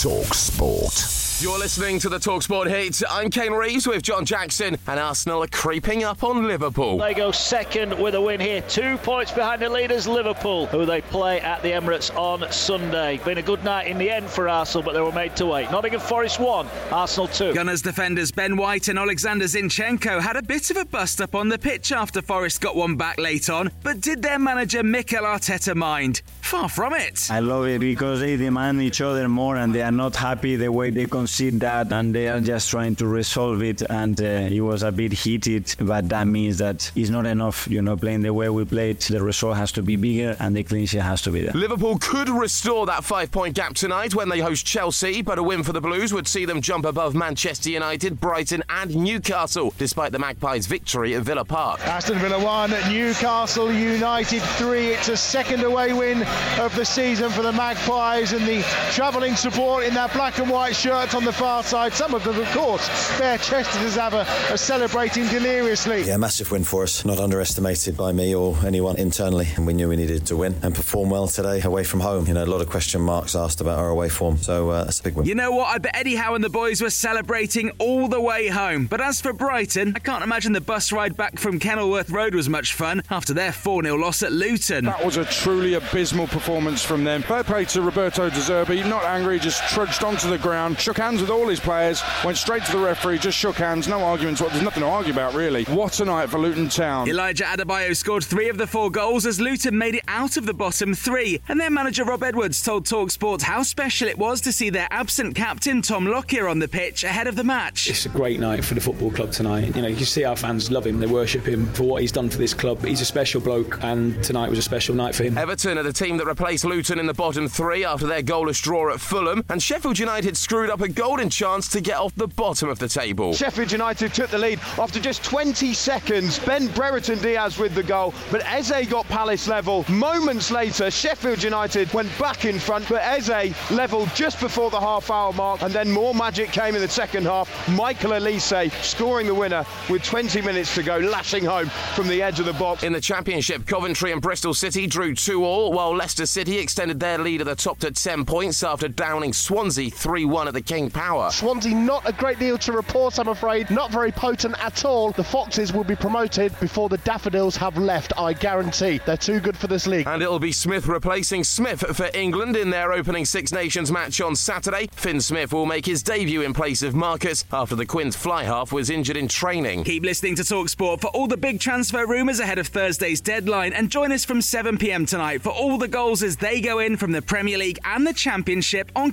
Talk Sport. You're listening to the Talksport Hits. I'm Kane Reeves with John Jackson, and Arsenal are creeping up on Liverpool. They go second with a win here, two points behind the leaders, Liverpool, who they play at the Emirates on Sunday. Been a good night in the end for Arsenal, but they were made to wait. Nottingham Forest 1, Arsenal 2. Gunners defenders Ben White and Alexander Zinchenko had a bit of a bust up on the pitch after Forest got one back late on, but did their manager Mikel Arteta mind? Far from it. I love it because they demand each other more and they are not happy the way they concede that and they are just trying to resolve it and uh, it was a bit heated but that means that it's not enough you know playing the way we played the result has to be bigger and the clean sheet has to be there Liverpool could restore that five point gap tonight when they host Chelsea, but a win for the Blues would see them jump above Manchester United, Brighton, and Newcastle, despite the Magpies' victory at Villa Park. Aston Villa 1, Newcastle United 3. It's a second away win of the season for the Magpies and the travelling support in their black and white shirts on the far side. Some of them, of course, bare chested as ever, are celebrating deliriously. Yeah, massive win for us. Not underestimated by me or anyone internally. And we knew we needed to win and perform well today away from home. You know, a lot of question marks asked about our away form. So uh, that's a big win. You know what? I bet Eddie Howe and the boys were celebrating all the way home. But as for Brighton, I can't imagine the bus ride back from Kenilworth Road was much fun after their 4 0 loss at Luton. That was a truly abysmal performance from them. Fair play to Roberto De Zerbi, not angry, just trudged onto the ground, shook hands with all his players, went straight to the referee, just shook hands, no arguments. Well, there's nothing to argue about, really. What a night for Luton Town. Elijah Adebayo scored three of the four goals as Luton made it out of the bottom three. And their manager Rob Edwards told Talksport how special it was to see their absent captain Tom Lockyer on the pitch ahead of the match. It's a great night for the football club tonight. You know, you can see our fans love him, they worship him for what he's done for this club. He's a special bloke, and tonight was a special night for him. Everton are the team that replaced Luton in the bottom three after their goalless draw at Fulham, and Sheffield United screwed up a golden chance to get off the bottom of the table. Sheffield United took the lead after just 20 seconds. Ben Brereton Diaz with the goal, but Eze got Palace level. Moments later, Sheffield United went back in front, but Eze leveled just before the half hour mark, and then more magic came in the second half. Michael Olise scoring the winner with 20 minutes to go, lashing home from the edge of the box. In the Championship, Coventry and Bristol City drew 2 all, while Leicester City extended their lead at the top to 10 points after downing Swansea 3 1 at the King Power. Swansea, not a great deal to report, I'm afraid. Not very potent at all. The Foxes will be promoted before the Daffodils have left, I guarantee. They're too good for this league. And it'll be Smith replacing Smith for England in their opening Six Nations match on Saturday. Fin Smith will make his debut in place of Marcus after the Quins fly half was injured in training. Keep listening to Talksport for all the big transfer rumours ahead of Thursday's deadline and join us from 7pm tonight for all the goals as they go in from the Premier League and the Championship on